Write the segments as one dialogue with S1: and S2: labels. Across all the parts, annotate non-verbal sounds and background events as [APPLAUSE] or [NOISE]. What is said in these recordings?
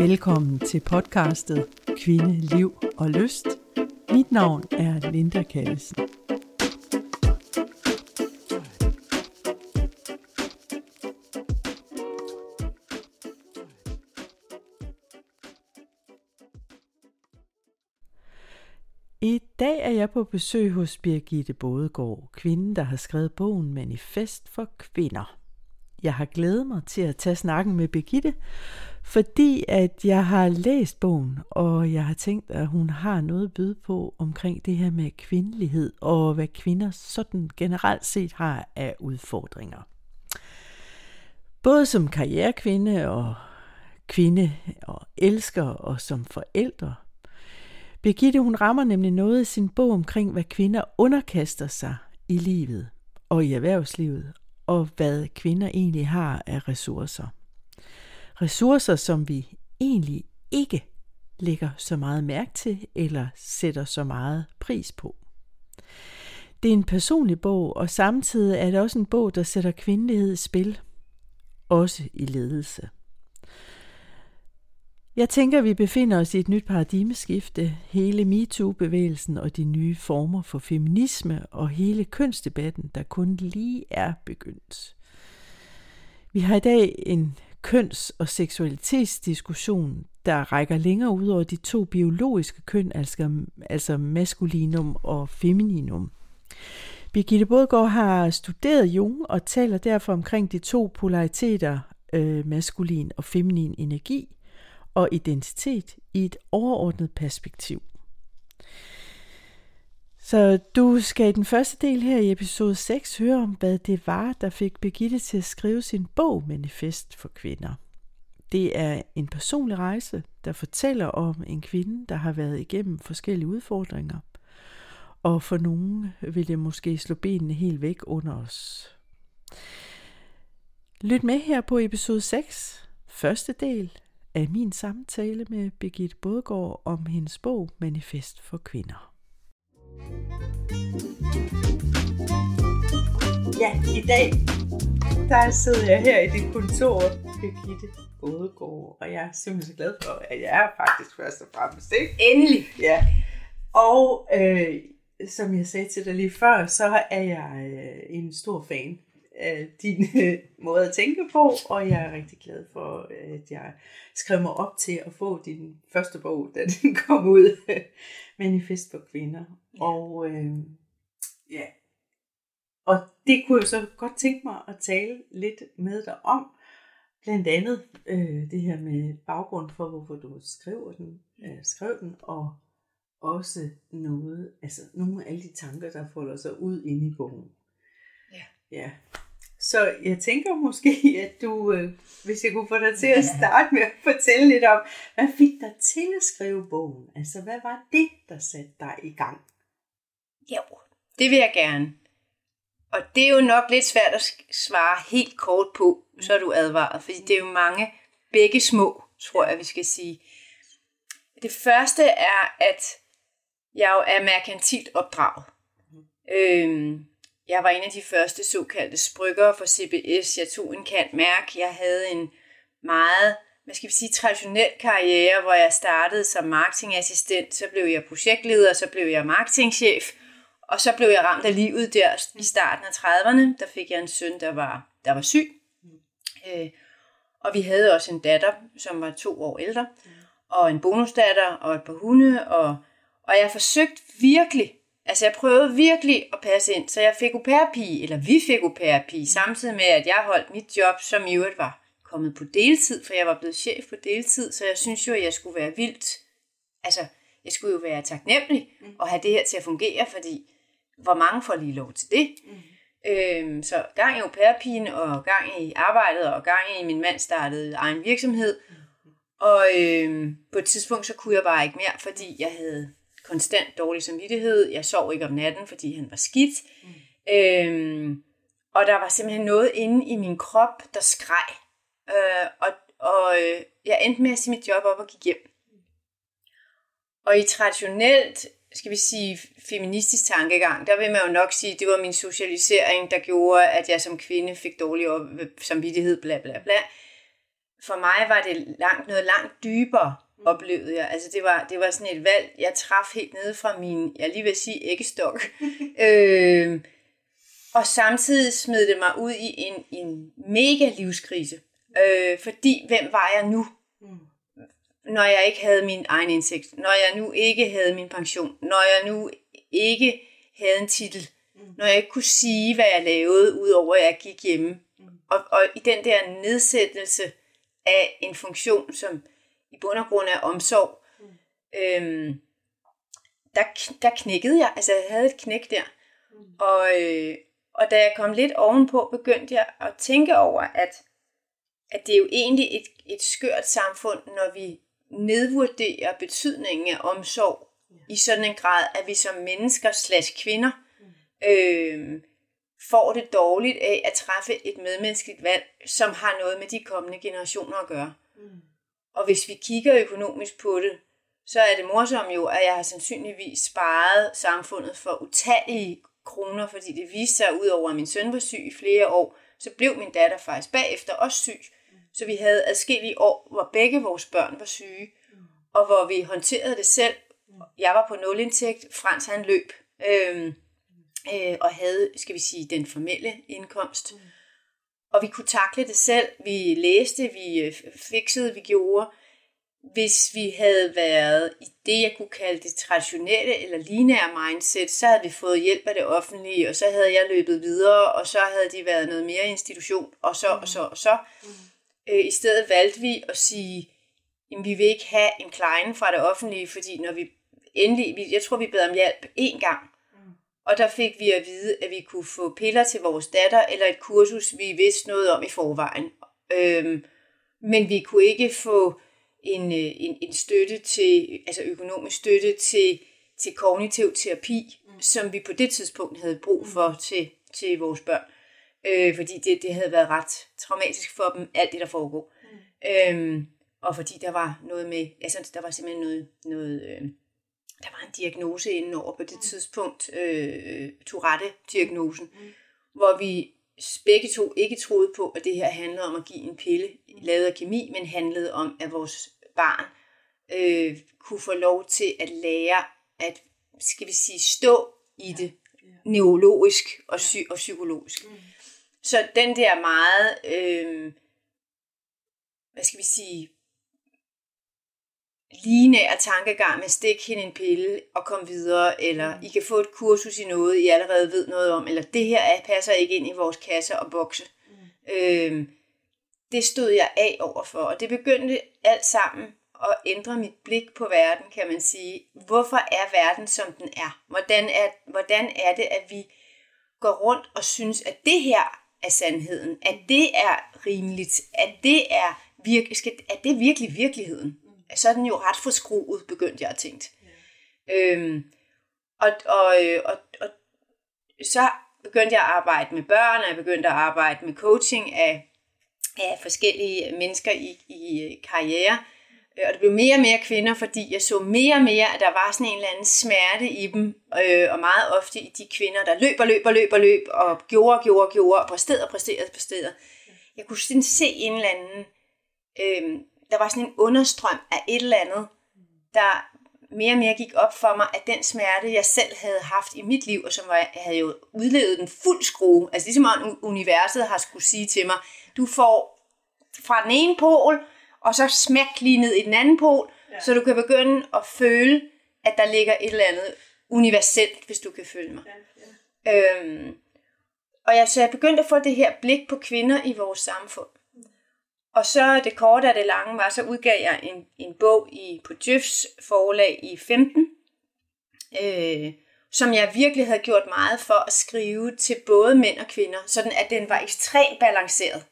S1: Velkommen til podcastet Kvinde, Liv og Lyst. Mit navn er Linda Kallesen. I dag er jeg på besøg hos Birgitte Bådegård, kvinden, der har skrevet bogen Manifest for Kvinder. Jeg har glædet mig til at tage snakken med Birgitte, fordi at jeg har læst bogen, og jeg har tænkt, at hun har noget at byde på omkring det her med kvindelighed, og hvad kvinder sådan generelt set har af udfordringer. Både som karrierekvinde og kvinde og elsker og som forældre. Birgitte hun rammer nemlig noget i sin bog omkring, hvad kvinder underkaster sig i livet og i erhvervslivet, og hvad kvinder egentlig har af ressourcer. Ressourcer, som vi egentlig ikke lægger så meget mærke til eller sætter så meget pris på. Det er en personlig bog, og samtidig er det også en bog, der sætter kvindelighed i spil, også i ledelse. Jeg tænker, vi befinder os i et nyt paradigmeskifte. Hele MeToo-bevægelsen og de nye former for feminisme og hele kønsdebatten, der kun lige er begyndt. Vi har i dag en køns- og seksualitetsdiskussion, der rækker længere ud over de to biologiske køn, altså, altså maskulinum og femininum. Birgitte Bådgaard har studeret Jung og taler derfor omkring de to polariteter, øh, maskulin og feminin energi, og identitet i et overordnet perspektiv. Så du skal i den første del her i episode 6 høre om, hvad det var, der fik Birgitte til at skrive sin bog Manifest for kvinder. Det er en personlig rejse, der fortæller om en kvinde, der har været igennem forskellige udfordringer. Og for nogen vil det måske slå benene helt væk under os. Lyt med her på episode 6, første del af min samtale med Birgitte Bådgaard om hendes bog Manifest for kvinder. Ja, i dag der sidder jeg her i dit kontor, Birgitte Bådegård, og jeg er simpelthen så glad for, at jeg er faktisk først og fremmest, ikke?
S2: Endelig!
S1: Ja, og øh, som jeg sagde til dig lige før, så er jeg øh, en stor fan af din øh, måde at tænke på, og jeg er rigtig glad for, at jeg skrev mig op til at få din første bog, da den kom ud, [LAUGHS] Manifest for Kvinder. Ja. Og øh, ja, og det kunne jeg så godt tænke mig at tale lidt med dig om, blandt andet øh, det her med baggrund for, hvorfor du skriver den, øh, skrev den, og også noget, altså nogle af alle de tanker, der folder sig ud inde i bogen.
S2: Ja.
S1: Ja. Så jeg tænker måske, at du, øh, hvis jeg kunne få dig til at [LAUGHS] starte med at fortælle lidt om, hvad fik dig til at skrive bogen? Altså, hvad var det, der satte dig i gang?
S2: Jo, det vil jeg gerne. Og det er jo nok lidt svært at svare helt kort på, så er du advaret, fordi det er jo mange begge små, tror jeg, vi skal sige. Det første er, at jeg jo er merkantilt opdraget. Øhm, jeg var en af de første såkaldte sprykker for CBS. Jeg tog en kant mærk. Jeg havde en meget, hvad skal vi sige, traditionel karriere, hvor jeg startede som marketingassistent, så blev jeg projektleder, så blev jeg marketingchef, og så blev jeg ramt af livet der i starten af 30'erne. Der fik jeg en søn, der var, der var syg. Øh, og vi havde også en datter, som var to år ældre, og en bonusdatter og et par hunde, og, og jeg forsøgte virkelig Altså jeg prøvede virkelig at passe ind, så jeg fik au eller vi fik au samtidig med, at jeg holdt mit job, som i øvrigt var kommet på deltid, for jeg var blevet chef på deltid, så jeg synes jo, at jeg skulle være vildt, altså jeg skulle jo være taknemmelig og have det her til at fungere, fordi hvor mange får lige lov til det? Mm. Øhm, så gang i au og gang i arbejdet, og gang i min mand startede egen virksomhed, og øhm, på et tidspunkt så kunne jeg bare ikke mere, fordi jeg havde konstant dårlig samvittighed. Jeg sov ikke om natten, fordi han var skidt. Mm. Øhm, og der var simpelthen noget inde i min krop, der skreg. Øh, og og øh, jeg endte med at sige mit job op og gik hjem. Og i traditionelt, skal vi sige, feministisk tankegang, der vil man jo nok sige, det var min socialisering, der gjorde, at jeg som kvinde fik dårlig samvittighed, bla bla bla. for mig var det langt, noget langt dybere, mm. oplevede jeg. Altså det var, det var sådan et valg, jeg traf helt nede fra min, jeg lige vil sige æggestok. [LAUGHS] øh, og samtidig smed det mig ud i en, en mega livskrise. Øh, fordi hvem var jeg nu? Mm. Når jeg ikke havde min egen indsigt. Når jeg nu ikke havde min pension. Når jeg nu ikke havde en titel. Mm. Når jeg ikke kunne sige, hvad jeg lavede, udover at jeg gik hjemme. Mm. Og, og i den der nedsættelse af en funktion, som i bund og grund er omsorg, mm. øhm, der, der knækkede jeg. Altså jeg havde et knæk der. Mm. Og, øh, og da jeg kom lidt ovenpå, begyndte jeg at tænke over, at, at det er jo egentlig et, et skørt samfund, når vi nedvurderer betydningen af omsorg i sådan en grad, at vi som mennesker slash kvinder øh, får det dårligt af at træffe et medmenneskeligt valg, som har noget med de kommende generationer at gøre. Mm. Og hvis vi kigger økonomisk på det, så er det morsomt jo, at jeg har sandsynligvis sparet samfundet for utallige kroner, fordi det viste sig, udover at min søn var syg i flere år, så blev min datter faktisk bagefter også syg. Så vi havde adskillige år, hvor begge vores børn var syge, og hvor vi håndterede det selv. Jeg var på nulindtægt, Frans han løb, øh, øh, og havde, skal vi sige, den formelle indkomst. Og vi kunne takle det selv. Vi læste, vi fiksede, fikset, vi gjorde hvis vi havde været i det, jeg kunne kalde det traditionelle eller lineære mindset, så havde vi fået hjælp af det offentlige, og så havde jeg løbet videre, og så havde de været noget mere institution, og så og så og så. Mm. Øh, I stedet valgte vi at sige, at vi vil ikke have en kleine fra det offentlige, fordi når vi endelig, jeg tror vi bad om hjælp én gang, mm. og der fik vi at vide, at vi kunne få piller til vores datter, eller et kursus, vi vidste noget om i forvejen. Øhm, men vi kunne ikke få en, øh, en, en støtte til, altså økonomisk støtte til, til kognitiv terapi, mm. som vi på det tidspunkt havde brug for mm. til, til vores børn. Øh, fordi det, det havde været ret traumatisk for dem, alt det der foregår. Mm. Øhm, og fordi der var noget med, altså der var simpelthen noget, noget øh, der var en diagnose inden over på det mm. tidspunkt, øh, Tourette-diagnosen, mm. hvor vi begge to ikke troede på, at det her handlede om at give en pille lavet af kemi, men handlede om, at vores barn øh, kunne få lov til at lære at, skal vi sige, stå i det neurologisk og, psy- og psykologisk. Mm. Så den der meget, øh, hvad skal vi sige, lineær tankegang med stik hende en pille og kom videre, eller mm. I kan få et kursus i noget, I allerede ved noget om, eller det her er, passer ikke ind i vores kasser og bokse. Mm. Øh, det stod jeg af overfor, og det begyndte alt sammen at ændre mit blik på verden, kan man sige. Hvorfor er verden, som den er? Hvordan er, hvordan er det, at vi går rundt og synes, at det her er sandheden, at det er rimeligt, at det er, virke, skal, at det er virkelig virkeligheden? så er den jo ret forskruet, begyndte jeg at tænke. Ja. Øhm, og, og, og, og så begyndte jeg at arbejde med børn, og jeg begyndte at arbejde med coaching af, af forskellige mennesker i, i øh, karriere. Øh, og det blev mere og mere kvinder, fordi jeg så mere og mere, at der var sådan en eller anden smerte i dem, øh, og meget ofte i de kvinder, der løber, løber, løber, løb, og gjorde, gjorde, gjorde, og præsterede, præsterede, præsterede. Jeg kunne sådan se en eller anden øh, der var sådan en understrøm af et eller andet, der mere og mere gik op for mig, at den smerte, jeg selv havde haft i mit liv, og som jeg havde jo udlevet den fuld skrue, altså ligesom om universet har skulle sige til mig, du får fra den ene pol, og så smæk lige ned i den anden pol, ja. så du kan begynde at føle, at der ligger et eller andet universelt, hvis du kan følge mig. Ja, ja. Øhm, og jeg, så jeg begyndte at få det her blik på kvinder i vores samfund. Og så det korte af det lange var, så udgav jeg en, en bog i, på Jøfs forlag i 15, øh, som jeg virkelig havde gjort meget for at skrive til både mænd og kvinder, sådan at den var ekstremt balanceret.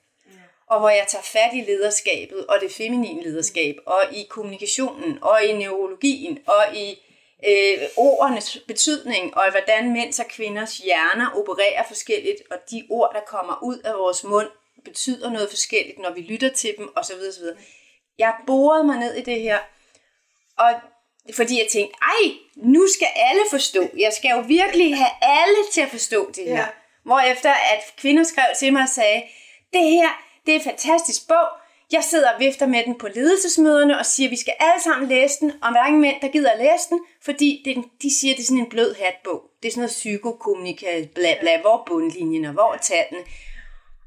S2: Og hvor jeg tager fat i lederskabet og det feminine lederskab, og i kommunikationen, og i neurologien, og i øh, ordenes betydning, og hvordan mænds og kvinders hjerner opererer forskelligt, og de ord, der kommer ud af vores mund, betyder noget forskelligt, når vi lytter til dem, osv. osv. Jeg borede mig ned i det her, og fordi jeg tænkte, ej, nu skal alle forstå. Jeg skal jo virkelig have alle til at forstå det her. Ja. Hvorefter at kvinder skrev til mig og sagde, det her, det er en fantastisk bog. Jeg sidder og vifter med den på ledelsesmøderne og siger, at vi skal alle sammen læse den, og der er ingen mænd, der gider at læse den, fordi det, de siger, at det er sådan en blød hatbog. Det er sådan noget psykokommunika, bla bla, hvor er bundlinjen og hvor er tallene.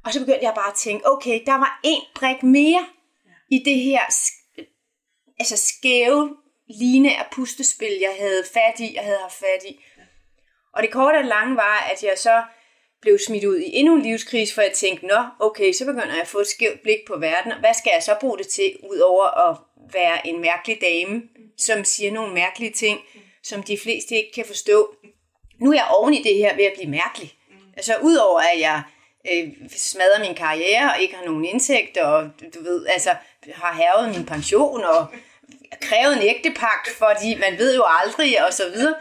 S2: Og så begyndte jeg bare at tænke, okay, der var en brik mere i det her altså skæve line af pustespil, jeg havde fat i, jeg havde haft fat i. Og det korte og lange var, at jeg så blev smidt ud i endnu en livskrise, for jeg tænkte, nå, okay, så begynder jeg at få et skævt blik på verden. Hvad skal jeg så bruge det til, udover at være en mærkelig dame, som siger nogle mærkelige ting, som de fleste ikke kan forstå. Nu er jeg oven i det her ved at blive mærkelig. Altså udover at jeg øh, smadrer min karriere og ikke har nogen indtægt, og du ved, altså har hævet min pension og krævet en ægtepagt, fordi man ved jo aldrig, og så videre.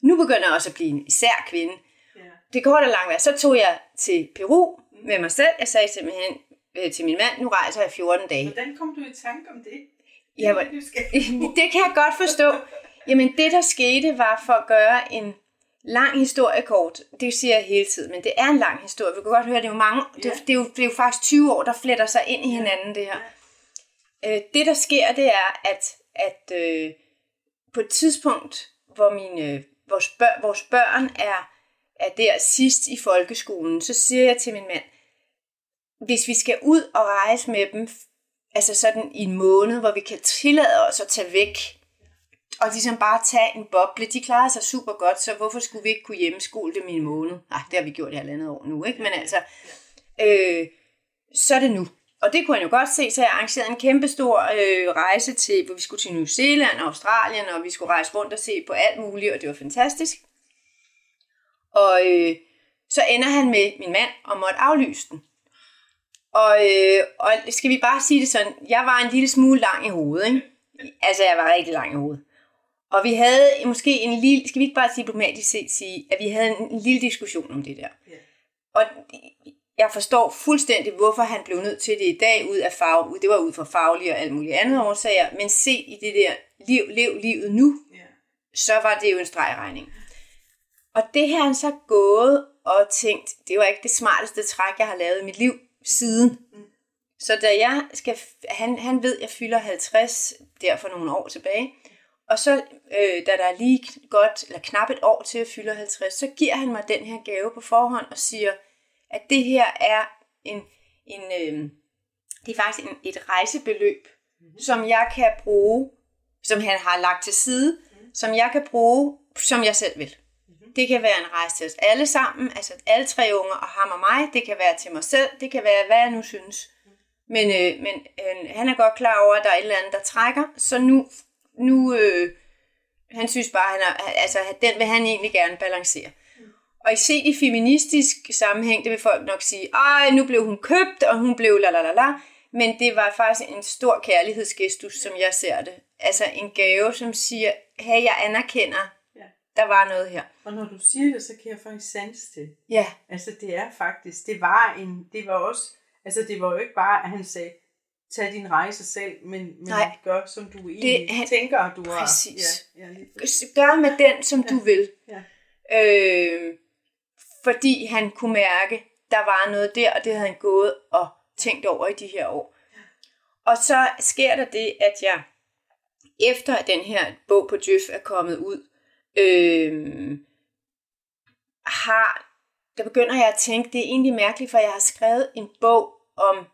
S2: Nu begynder jeg også at blive en især kvinde. Det går da langt vej. Så tog jeg til Peru med mig selv. Jeg sagde simpelthen øh, til min mand, nu rejser jeg 14 dage.
S3: Hvordan kom du i tanke om det?
S2: Ja, [LAUGHS] det kan jeg godt forstå. Jamen det, der skete, var for at gøre en lang historie kort. Det siger jeg hele tiden, men det er en lang historie. Vi kan godt høre, det er jo mange, ja. det, det, er jo, det er jo faktisk 20 år, der fletter sig ind i hinanden, det her. Ja. Øh, det, der sker, det er, at, at øh, på et tidspunkt, hvor mine, vores, bør, vores børn er, er der sidst i folkeskolen, så siger jeg til min mand, hvis vi skal ud og rejse med dem, altså sådan i en måned, hvor vi kan tillade os at tage væk, og ligesom bare tage en boble. De klarer sig super godt, så hvorfor skulle vi ikke kunne hjemmeskole dem i en måned? Nej, det har vi gjort i halvandet år nu, ikke? Men altså, øh, så er det nu. Og det kunne han jo godt se, så jeg arrangerede en kæmpe stor øh, rejse til, hvor vi skulle til New Zealand og Australien, og vi skulle rejse rundt og se på alt muligt, og det var fantastisk. Og øh, så ender han med min mand og måtte aflyse den. Og, øh, og skal vi bare sige det sådan, jeg var en lille smule lang i hovedet, ikke? Altså, jeg var rigtig lang i hovedet. Og vi havde måske en lille, skal vi ikke bare diplomatisk set sige, at vi havde en, en lille diskussion om det der. Ja. Og jeg forstår fuldstændig, hvorfor han blev nødt til det i dag ud af fag, det var ud fra faglige og alt muligt andet årsager, men se i det der liv, lev livet nu, ja. så var det jo en stregregning. Og det her han så gået og tænkt, det var ikke det smarteste træk, jeg har lavet i mit liv siden. Mm. Så da jeg skal, han, han ved, jeg fylder 50 der for nogle år tilbage, og så, øh, da der er lige godt, eller knap et år til at fylde 50, så giver han mig den her gave på forhånd og siger, at det her er en, en øh, det er faktisk en, et rejsebeløb, mm-hmm. som jeg kan bruge, som han har lagt til side, mm-hmm. som jeg kan bruge, som jeg selv vil. Det kan være en rejse til os alle sammen, altså alle tre unger og ham og mig. Det kan være til mig selv. Det kan være, hvad jeg nu synes. Men, øh, men øh, han er godt klar over, at der er et eller andet, der trækker. Så nu nu, øh, han synes bare, han er, altså, den vil han egentlig gerne balancere. Og i set i feministisk sammenhæng, det vil folk nok sige, ej, nu blev hun købt, og hun blev la la la la. Men det var faktisk en stor kærlighedsgestus, som jeg ser det. Altså en gave, som siger, hey, jeg anerkender der var noget her.
S3: Og når du siger det, så kan jeg faktisk sans det.
S2: Ja.
S3: Altså det er faktisk, det var en, det var også, altså det var jo ikke bare, at han sagde, tage din rejse selv, men, men Nej. gør, som du egentlig det, han, tænker, du
S2: har. Præcis. Ja, ja, gør med den, som ja. du vil. Ja. Øh, fordi han kunne mærke, der var noget der, og det havde han gået og tænkt over i de her år. Og så sker der det, at jeg, efter at den her bog på Djøf er kommet ud, øh, har, der begynder jeg at tænke, det er egentlig mærkeligt, for jeg har skrevet en bog om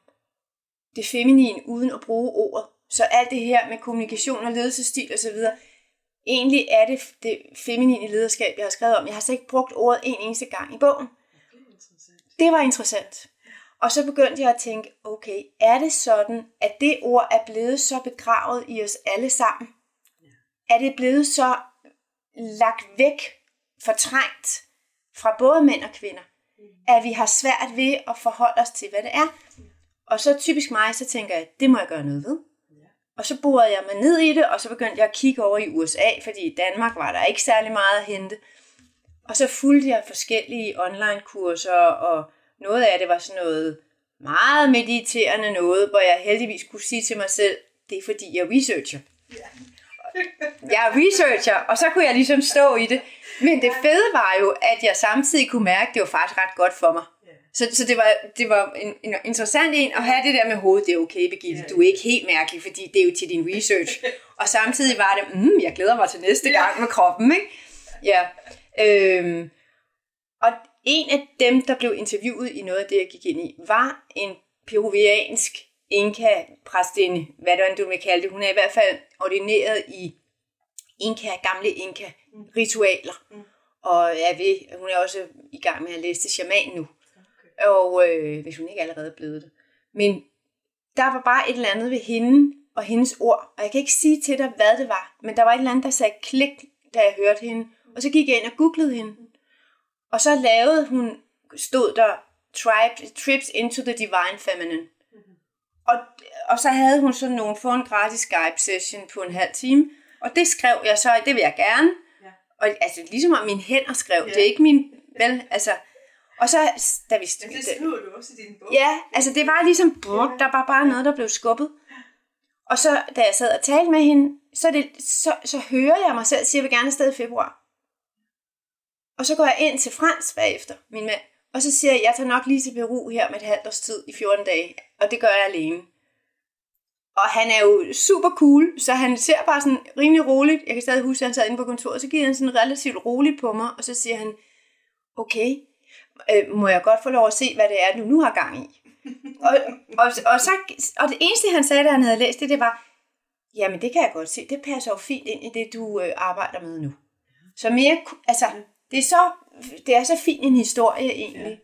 S2: det feminine uden at bruge ordet. Så alt det her med kommunikation og ledelsesstil osv., egentlig er det det feminine lederskab, jeg har skrevet om. Jeg har så ikke brugt ordet en eneste gang i bogen. Det var interessant. Og så begyndte jeg at tænke, okay, er det sådan, at det ord er blevet så begravet i os alle sammen? Er det blevet så lagt væk, fortrængt fra både mænd og kvinder, at vi har svært ved at forholde os til, hvad det er? Og så typisk mig, så tænker jeg, det må jeg gøre noget ved. Og så borede jeg mig ned i det, og så begyndte jeg at kigge over i USA, fordi i Danmark var der ikke særlig meget at hente. Og så fulgte jeg forskellige online-kurser, og noget af det var sådan noget meget mediterende noget, hvor jeg heldigvis kunne sige til mig selv, det er fordi jeg er researcher. Jeg er researcher, og så kunne jeg ligesom stå i det. Men det fede var jo, at jeg samtidig kunne mærke, at det var faktisk ret godt for mig. Så, så det var, det var en, en interessant en at have det der med hovedet, det er okay, Birgitte, du er ikke helt mærkelig, fordi det er jo til din research. Og samtidig var det, mm, jeg glæder mig til næste gang med kroppen, ikke? Ja. Øhm, og en af dem, der blev interviewet i noget af det, jeg gik ind i, var en peruviansk inka-præstinde, hvad det du vil kalde det. Hun er i hvert fald ordineret i inka, gamle inka-ritualer. Mm. Og jeg ved, hun er også i gang med at læse til shaman nu. Okay. Og øh, hvis hun ikke allerede er blevet det. Men der var bare et eller andet ved hende og hendes ord. Og jeg kan ikke sige til dig, hvad det var. Men der var et eller andet, der sagde klik, da jeg hørte hende. Og så gik jeg ind og googlede hende. Og så lavede hun, stod der, Trips into the Divine Feminine. Og, og så havde hun sådan nogle, for en gratis Skype-session på en halv time. Og det skrev jeg så, det vil jeg gerne. Ja. Og altså, ligesom om mine hænder skrev, ja. det er ikke min, vel, altså, og så, da vi...
S3: Men det skriver du også i din bog.
S2: Ja, altså det var ligesom, brug, der var bare noget, der blev skubbet. Og så, da jeg sad og talte med hende, så, det, så, så hører jeg mig selv sige, at jeg vil gerne afsted i februar. Og så går jeg ind til Frans bagefter, min mand, og så siger jeg, at jeg tager nok lige til Peru her med et halvt års tid i 14 dage, og det gør jeg alene. Og han er jo super cool, så han ser bare sådan rimelig roligt. Jeg kan stadig huske, at han sad inde på kontoret, så giver han sådan relativt roligt på mig, og så siger han, okay, øh, må jeg godt få lov at se, hvad det er, du nu har gang i? og, og, og, så, og det eneste, han sagde, da han havde læst det, det var, jamen det kan jeg godt se, det passer jo fint ind i det, du øh, arbejder med nu. Så mere, altså, det er så, det er så fin en historie egentlig.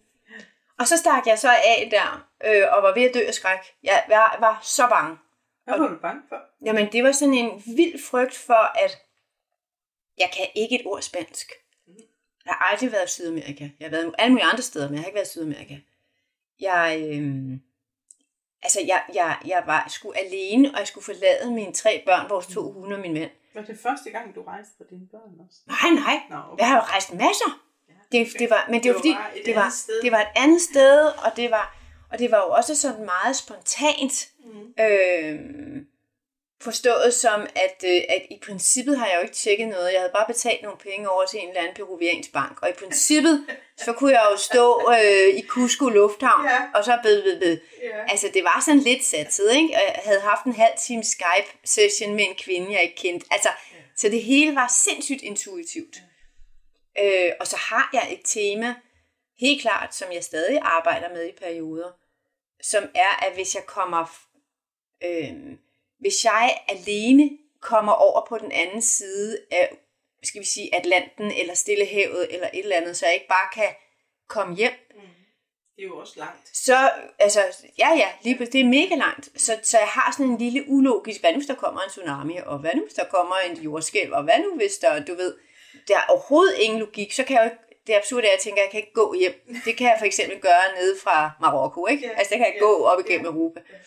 S2: Og så stak jeg så af der, øh, og var ved at dø af skræk. Jeg var, var så bange.
S3: Hvad var du bange for?
S2: Jamen, det var sådan en vild frygt for, at jeg kan ikke et ord spansk. Jeg har aldrig været i Sydamerika. Jeg har været alle mulige andre steder, men jeg har ikke været i Sydamerika. Jeg, øh, altså, jeg, jeg, jeg var sgu alene, og jeg skulle forlade mine tre børn, vores to hunde og min mand.
S3: Var det første gang, du rejste for dine børn også?
S2: Nej, nej. Nå, okay. Jeg har jo rejst masser. Ja, okay. det, det var, men det, det var fordi, det var, det var et andet sted, og det var, og det var jo også sådan meget spontant. Mm. Øh, forstået som, at, øh, at i princippet har jeg jo ikke tjekket noget. Jeg havde bare betalt nogle penge over til en eller anden peruviansk bank. Og i princippet, så kunne jeg jo stå øh, i Cusco Lufthavn, ja. og så bed, bed, bed. Ja. Altså, det var sådan lidt satset, ikke? Og jeg havde haft en halv time Skype-session med en kvinde, jeg ikke kendte. Altså, ja. så det hele var sindssygt intuitivt. Ja. Øh, og så har jeg et tema, helt klart, som jeg stadig arbejder med i perioder, som er, at hvis jeg kommer... Øh, hvis jeg alene kommer over på den anden side af, skal vi sige, Atlanten eller Stillehavet eller et eller andet, så jeg ikke bare kan komme hjem. Mm.
S3: Det er jo også langt.
S2: Så, altså, ja ja, lige, det er mega langt. Så, så jeg har sådan en lille ulogisk, hvad nu hvis der kommer en tsunami, og hvad nu hvis der kommer en jordskælv, og hvad nu hvis der, du ved, der er overhovedet ingen logik, så kan jeg jo ikke, det er absurd, at jeg tænker, at jeg kan ikke gå hjem. Det kan jeg for eksempel gøre nede fra Marokko, ikke? Yeah. Altså, det kan jeg yeah. gå op igennem yeah. Europa. Yeah.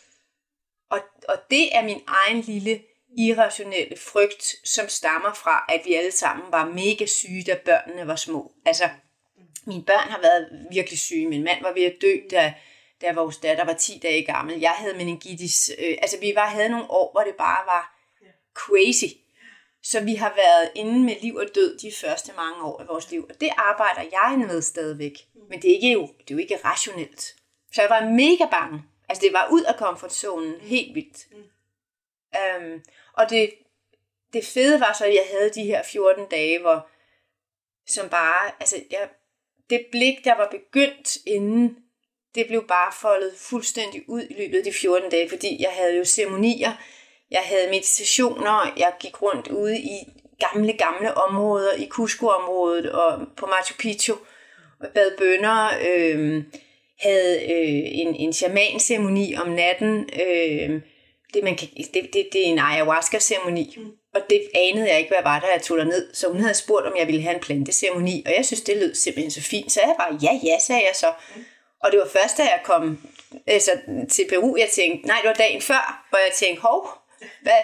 S2: Og, og det er min egen lille irrationelle frygt, som stammer fra, at vi alle sammen var mega syge, da børnene var små. Altså, mine børn har været virkelig syge. Min mand var ved at dø, da, da vores datter var 10 dage gammel. Jeg havde meningitis. Øh, altså, vi var, havde nogle år, hvor det bare var crazy. Så vi har været inde med liv og død de første mange år af vores liv. Og det arbejder jeg med stadigvæk. Men det er, ikke jo, det er jo ikke rationelt. Så jeg var mega bange. Altså det var ud af komfortzonen helt vildt. Mm. Um, og det, det fede var så, at jeg havde de her 14 dage, hvor som bare, altså jeg, det blik, der var begyndt inden, det blev bare foldet fuldstændig ud i løbet af de 14 dage, fordi jeg havde jo ceremonier, jeg havde meditationer, jeg gik rundt ude i gamle, gamle områder, i Cusco-området og på Machu Picchu, og bad bønder, øh, havde øh, en, en shaman-ceremoni om natten. Øh, det, man kan, det, det, det er en ayahuasca-ceremoni. Mm. Og det anede jeg ikke, hvad var der, jeg tog ned. Så hun havde spurgt, om jeg ville have en planteceremoni. Og jeg synes, det lød simpelthen så fint. Så jeg bare, ja, ja, sagde jeg så. Mm. Og det var først, da jeg kom altså, til Peru, jeg tænkte, nej, det var dagen før, hvor jeg tænkte, hov, hvad,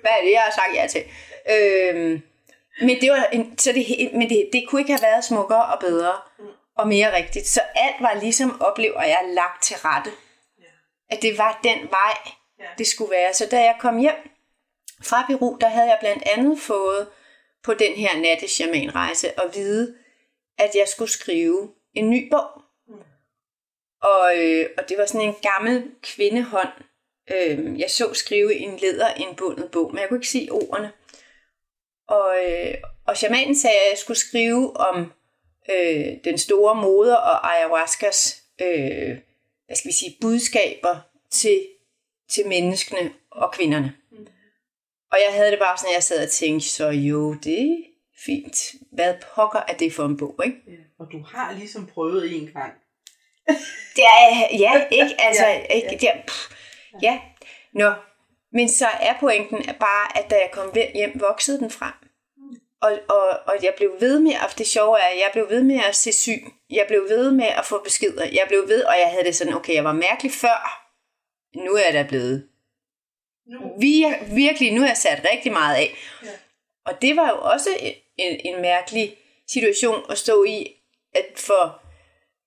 S2: hvad er det, jeg har sagt ja til? Øh, men det, var en, så det, men det, det kunne ikke have været smukkere og bedre. Mm og mere rigtigt. Så alt var ligesom, oplever jeg, lagt til rette. Ja. At det var den vej, ja. det skulle være. Så da jeg kom hjem fra Peru, der havde jeg blandt andet fået på den her natteshamanrejse at vide, at jeg skulle skrive en ny bog. Mm. Og, øh, og det var sådan en gammel kvindehånd, øh, jeg så skrive i en lederindbundet bog, men jeg kunne ikke se ordene. Og, øh, og shamanen sagde, at jeg skulle skrive om øh, den store moder og ayahuascas øh, hvad skal vi sige, budskaber til, til menneskene og kvinderne. Mm. Og jeg havde det bare sådan, at jeg sad og tænkte, så jo, det er fint. Hvad pokker er det for en bog, ikke? Ja,
S3: og du har ligesom prøvet en gang. [LAUGHS]
S2: det er, ja, ikke? [LAUGHS] Altså, ja, ikke? Ja. Der, pff, ja. Nå, men så er pointen bare, at da jeg kom hjem, voksede den frem. Og, og, og jeg blev ved med, og det sjove er, at jeg blev ved med at se syn. Jeg blev ved med at få beskeder. Jeg blev ved, og jeg havde det sådan, okay, jeg var mærkelig før. Nu er jeg da blevet nu. Vir, virkelig, nu har jeg sat rigtig meget af. Ja. Og det var jo også en, en mærkelig situation at stå i, at for,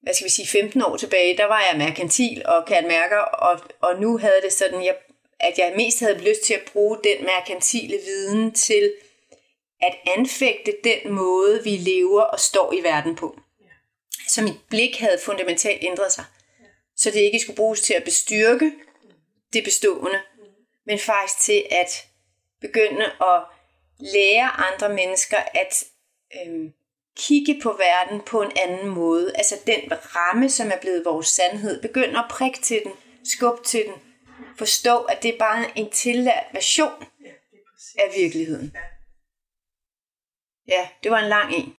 S2: hvad skal vi sige, 15 år tilbage, der var jeg merkantil og kan mærker, og, og nu havde det sådan, jeg, at jeg mest havde lyst til at bruge den merkantile viden til at anfægte den måde, vi lever og står i verden på. Så mit blik havde fundamentalt ændret sig. Så det ikke skulle bruges til at bestyrke det bestående, mm. men faktisk til at begynde at lære andre mennesker at øhm, kigge på verden på en anden måde. Altså den ramme, som er blevet vores sandhed. Begynde at prikke til den, skubbe til den. Forstå, at det er bare en tillært version af virkeligheden. Ja. Ja, det var en lang en.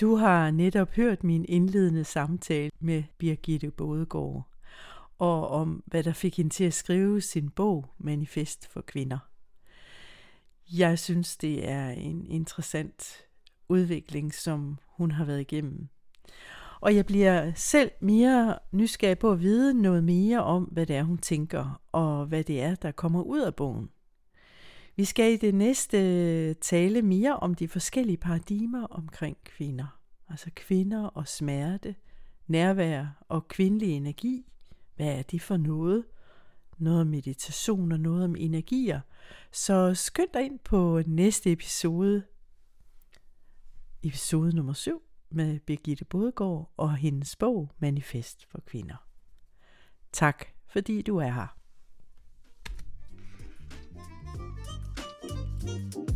S1: Du har netop hørt min indledende samtale med Birgitte Bådegård og om, hvad der fik hende til at skrive sin bog Manifest for Kvinder. Jeg synes, det er en interessant udvikling, som hun har været igennem. Og jeg bliver selv mere nysgerrig på at vide noget mere om, hvad det er, hun tænker, og hvad det er, der kommer ud af bogen. Vi skal i det næste tale mere om de forskellige paradigmer omkring kvinder. Altså kvinder og smerte, nærvær og kvindelig energi. Hvad er det for noget? Noget om meditation og noget om energier. Så skynd dig ind på næste episode. Episode nummer 7 med Birgitte Bodgaard og hendes bog Manifest for kvinder. Tak fordi du er her. thank you